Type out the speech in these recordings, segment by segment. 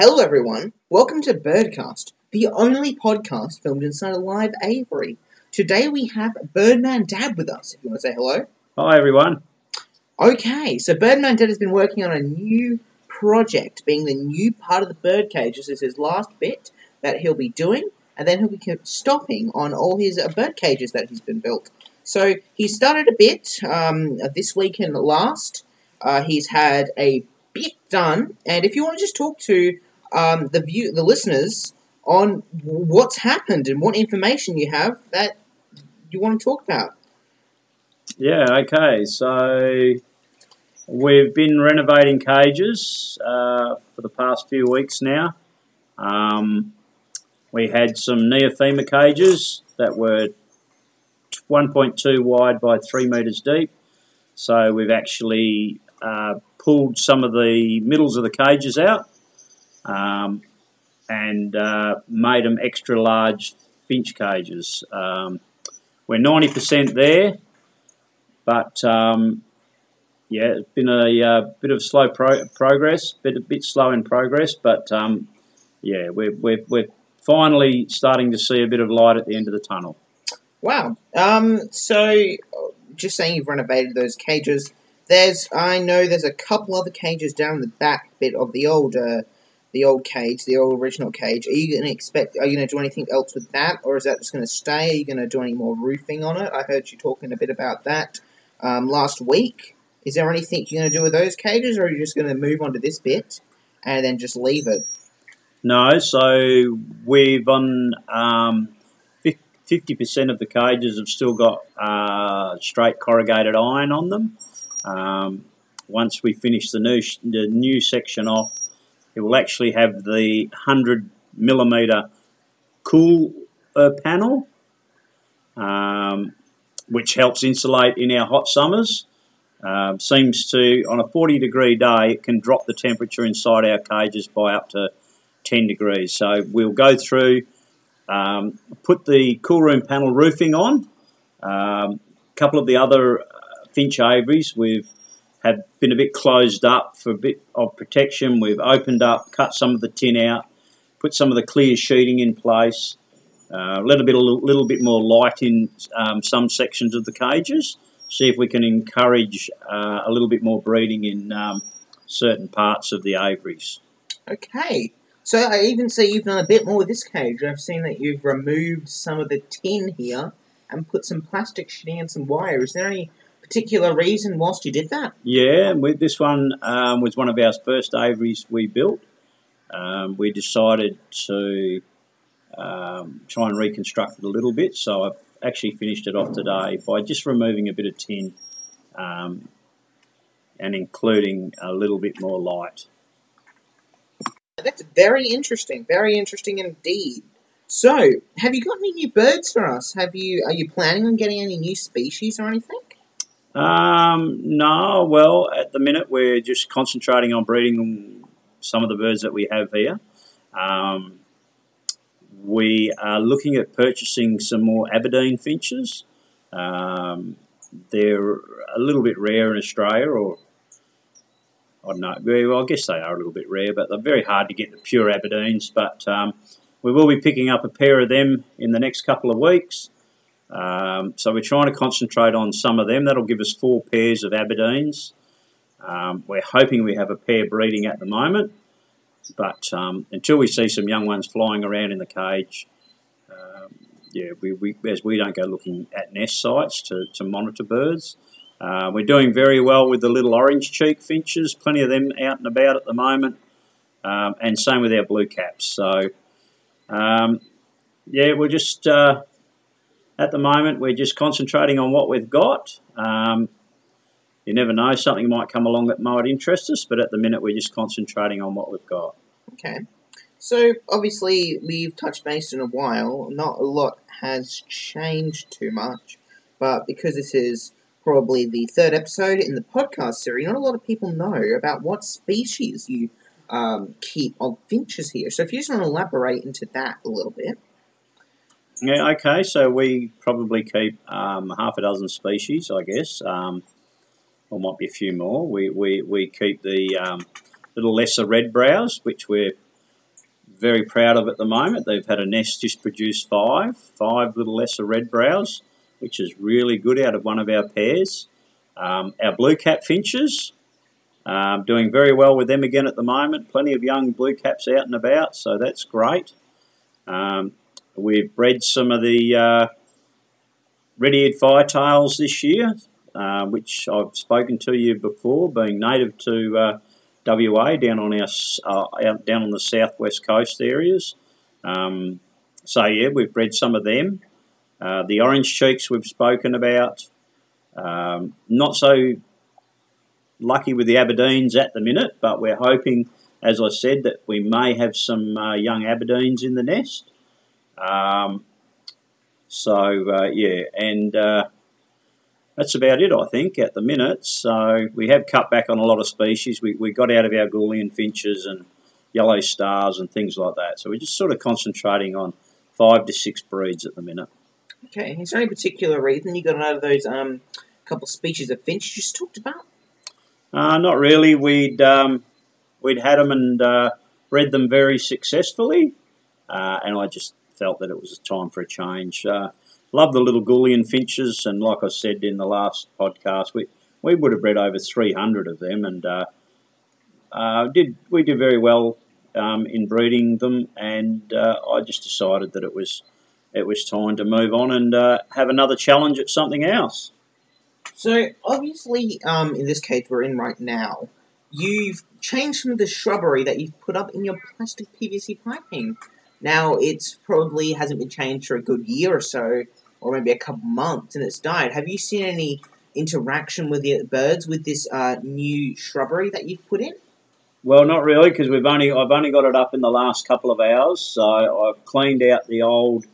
Hello, everyone. Welcome to Birdcast, the only podcast filmed inside a live aviary. Today we have Birdman Dad with us. If you want to say hello. Hi everyone. Okay, so Birdman Dad has been working on a new project, being the new part of the bird This is his last bit that he'll be doing, and then he'll be stopping on all his bird cages that he's been built. So he started a bit um, this week and last. Uh, he's had a bit done, and if you want to just talk to um, the view, the listeners, on what's happened and what information you have that you want to talk about. Yeah. Okay. So we've been renovating cages uh, for the past few weeks now. Um, we had some Neothema cages that were 1.2 wide by 3 metres deep. So we've actually uh, pulled some of the middles of the cages out um, and uh, made them extra large finch cages. Um, we're 90% there, but um, yeah, it's been a uh, bit of slow pro- progress, bit a bit slow in progress, but um, yeah, we're, we're, we're finally starting to see a bit of light at the end of the tunnel. Wow. Um, so, just saying you've renovated those cages. There's, I know there's a couple other cages down the back bit of the old, uh, the old cage, the old original cage. Are you going to expect? Are you going to do anything else with that, or is that just going to stay? Are you going to do any more roofing on it? I heard you talking a bit about that um, last week. Is there anything you're going to do with those cages, or are you just going to move on to this bit and then just leave it? No, so we've on um, fifty percent of the cages have still got uh, straight corrugated iron on them. Um, once we finish the new the new section off, it will actually have the hundred millimeter cool uh, panel, um, which helps insulate in our hot summers. Um, seems to on a 40 degree day it can drop the temperature inside our cages by up to 10 degrees. So we'll go through, um, put the cool room panel roofing on. A um, couple of the other uh, Finch aviaries we've have been a bit closed up for a bit of protection. We've opened up, cut some of the tin out, put some of the clear sheeting in place, uh, let a bit a little bit more light in um, some sections of the cages. See if we can encourage uh, a little bit more breeding in um, certain parts of the aviaries. Okay, so I even see you've done a bit more with this cage. I've seen that you've removed some of the tin here and put some plastic sheeting and some wire. Is there any particular reason whilst you did that? Yeah, with this one um, was one of our first aviaries we built. Um, we decided to um, try and reconstruct it a little bit, so I've actually finished it off today by just removing a bit of tin um, and including a little bit more light. That's very interesting. Very interesting indeed. So, have you got any new birds for us? Have you are you planning on getting any new species or anything? Um, no. Well, at the minute we're just concentrating on breeding some of the birds that we have here. Um, we are looking at purchasing some more Aberdeen finches. Um, they're a little bit rare in Australia, or I don't know. Well, I guess they are a little bit rare, but they're very hard to get the pure Aberdeens. But um, we will be picking up a pair of them in the next couple of weeks. Um, so we're trying to concentrate on some of them. That'll give us four pairs of Aberdeens. Um, we're hoping we have a pair breeding at the moment, but um, until we see some young ones flying around in the cage, um, yeah, we, we, as we don't go looking at nest sites to, to monitor birds, uh, we're doing very well with the little orange cheek finches, plenty of them out and about at the moment, um, and same with our blue caps. So, um, yeah, we're just uh, at the moment we're just concentrating on what we've got. Um, you never know, something might come along that might interest us, but at the minute we're just concentrating on what we've got. Okay. So obviously we've touched base in a while. Not a lot has changed too much, but because this is probably the third episode in the podcast series, not a lot of people know about what species you um, keep of finches here. So if you just want to elaborate into that a little bit. Yeah, okay. So we probably keep um, half a dozen species, I guess, um, or might be a few more. We, we, we keep the um, little lesser red brows, which we're very proud of at the moment. They've had a nest just produce five, five little lesser red brows, which is really good out of one of our pairs. Um, our blue cap finches, um, doing very well with them again at the moment. Plenty of young blue caps out and about, so that's great. Um, we've bred some of the uh, red-eared firetails this year, uh, which I've spoken to you before, being native to uh, WA down on our uh, down on the southwest coast areas. Um, so yeah, we've bred some of them. Uh, the orange cheeks we've spoken about. Um, not so lucky with the Aberdeens at the minute, but we're hoping, as I said, that we may have some uh, young Aberdeens in the nest. Um, so uh, yeah, and uh, that's about it, I think, at the minute. So we have cut back on a lot of species. We, we got out of our Gouldian finches and yellow stars and things like that. So we're just sort of concentrating on five to six breeds at the minute. Okay, is there any particular reason you got out of those um, couple species of finch you just talked about? Uh, not really. We'd um, we'd had them and uh, bred them very successfully, uh, and I just felt that it was time for a change. Uh, love the little Gouldian finches, and like I said in the last podcast, we we would have bred over 300 of them, and uh, uh, did we did very well um, in breeding them, and I just decided that it was it was time to move on and have another challenge at something else. So obviously, um, in this cage we're in right now, you've changed some of the shrubbery that you've put up in your plastic PVC piping. Now it's probably hasn't been changed for a good year or so, or maybe a couple months, and it's died. Have you seen any interaction with the birds with this uh, new shrubbery that you've put in? Well, not really, because we've only I've only got it up in the last couple of hours. So I've cleaned out the old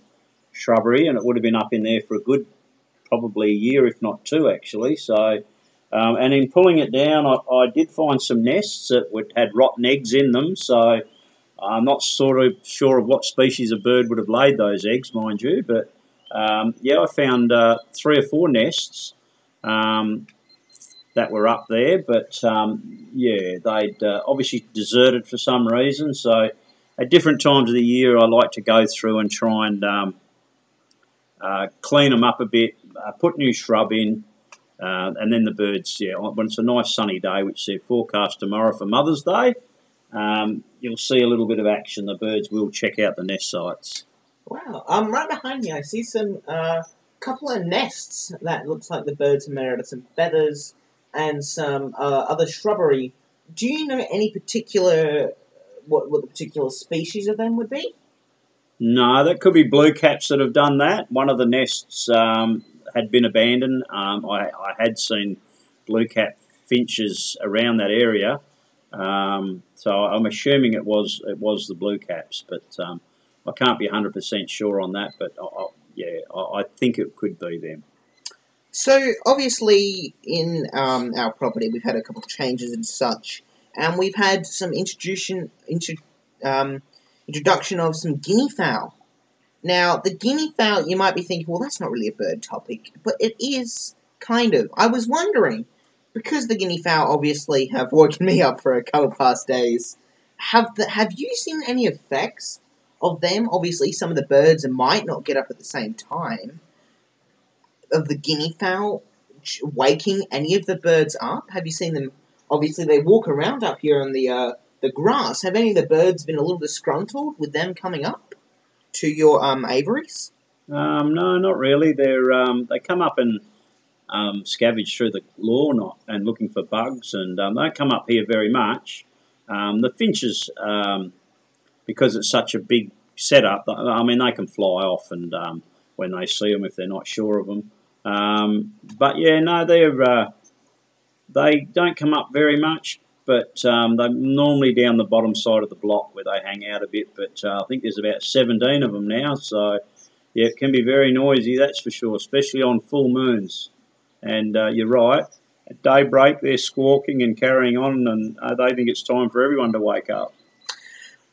shrubbery, and it would have been up in there for a good probably a year, if not two, actually. So, um, and in pulling it down, I, I, did find some nests that would, had rotten eggs in them. So, I'm not sort of sure of what species of bird would have laid those eggs, mind you. But um, yeah, I found uh, three or four nests um, that were up there. But um, yeah, they'd uh, obviously deserted for some reason. So, at different times of the year, I like to go through and try and um, uh, clean them up a bit, uh, put new shrub in, uh, and then the birds, yeah, when it's a nice sunny day, which they're forecast tomorrow for Mother's Day, um, you'll see a little bit of action. The birds will check out the nest sites. Wow. Um, right behind me, I see some uh, couple of nests that looks like the birds have made out of some feathers and some uh, other shrubbery. Do you know any particular what what the particular species of them would be? No, that could be blue caps that have done that. One of the nests um, had been abandoned. Um, I, I, had seen blue cap finches around that area, um, so I'm assuming it was it was the blue caps, but um, I can't be 100% sure on that. But I, I, yeah, I, I, think it could be them. So obviously, in um, our property, we've had a couple of changes and such, and we've had some introduction into um, introduction of some guinea fowl. Now, the guinea fowl, you might be thinking, well, that's not really a bird topic, but it is kind of. I was wondering, because the guinea fowl obviously have woken me up for a couple past days, have the, have you seen any effects of them? Obviously, some of the birds might not get up at the same time. Of the guinea fowl waking any of the birds up? Have you seen them? Obviously, they walk around up here on the uh, the grass. Have any of the birds been a little disgruntled with them coming up? to your um, aviaries? Um, no, not really. They're um, they come up and um, through the lawn and looking for bugs, and um, they don't come up here very much. Um, the finches, um, because it's such a big setup, I mean, they can fly off and um, when they see them if they're not sure of them. Um, but yeah, no, they're uh, they don't come up very much but they're normally down the bottom side of the block where they hang out a bit. But uh, I think there's about 17 of them now, so yeah, it can be very noisy, that's for sure, especially on full moons. And uh, you're right, at daybreak they're squawking and carrying on, and uh, they think it's time for everyone to wake up.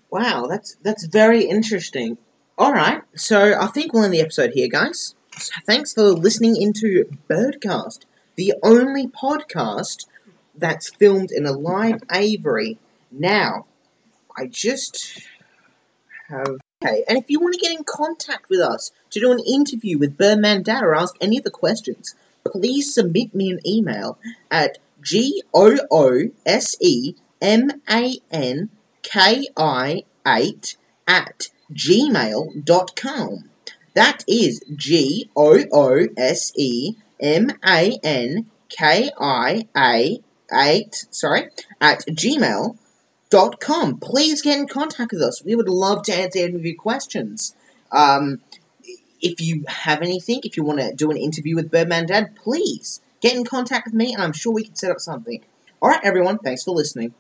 Wow, that's that's very interesting. All right, so I think we'll end the episode here, guys. So thanks for listening into Birdcast, the only podcast that's filmed in a live aviary. Now, I just have. Okay, and if you want to get in contact with us to do an interview with Birdman Dad or ask any of the questions, please submit me an email at g o o s e m a n k i 8 at gmail.com. That is G O O S E M A N K I A 8, sorry, at gmail.com. Please get in contact with us. We would love to answer any of your questions. Um, if you have anything, if you want to do an interview with Birdman Dad, please get in contact with me and I'm sure we can set up something. Alright, everyone, thanks for listening.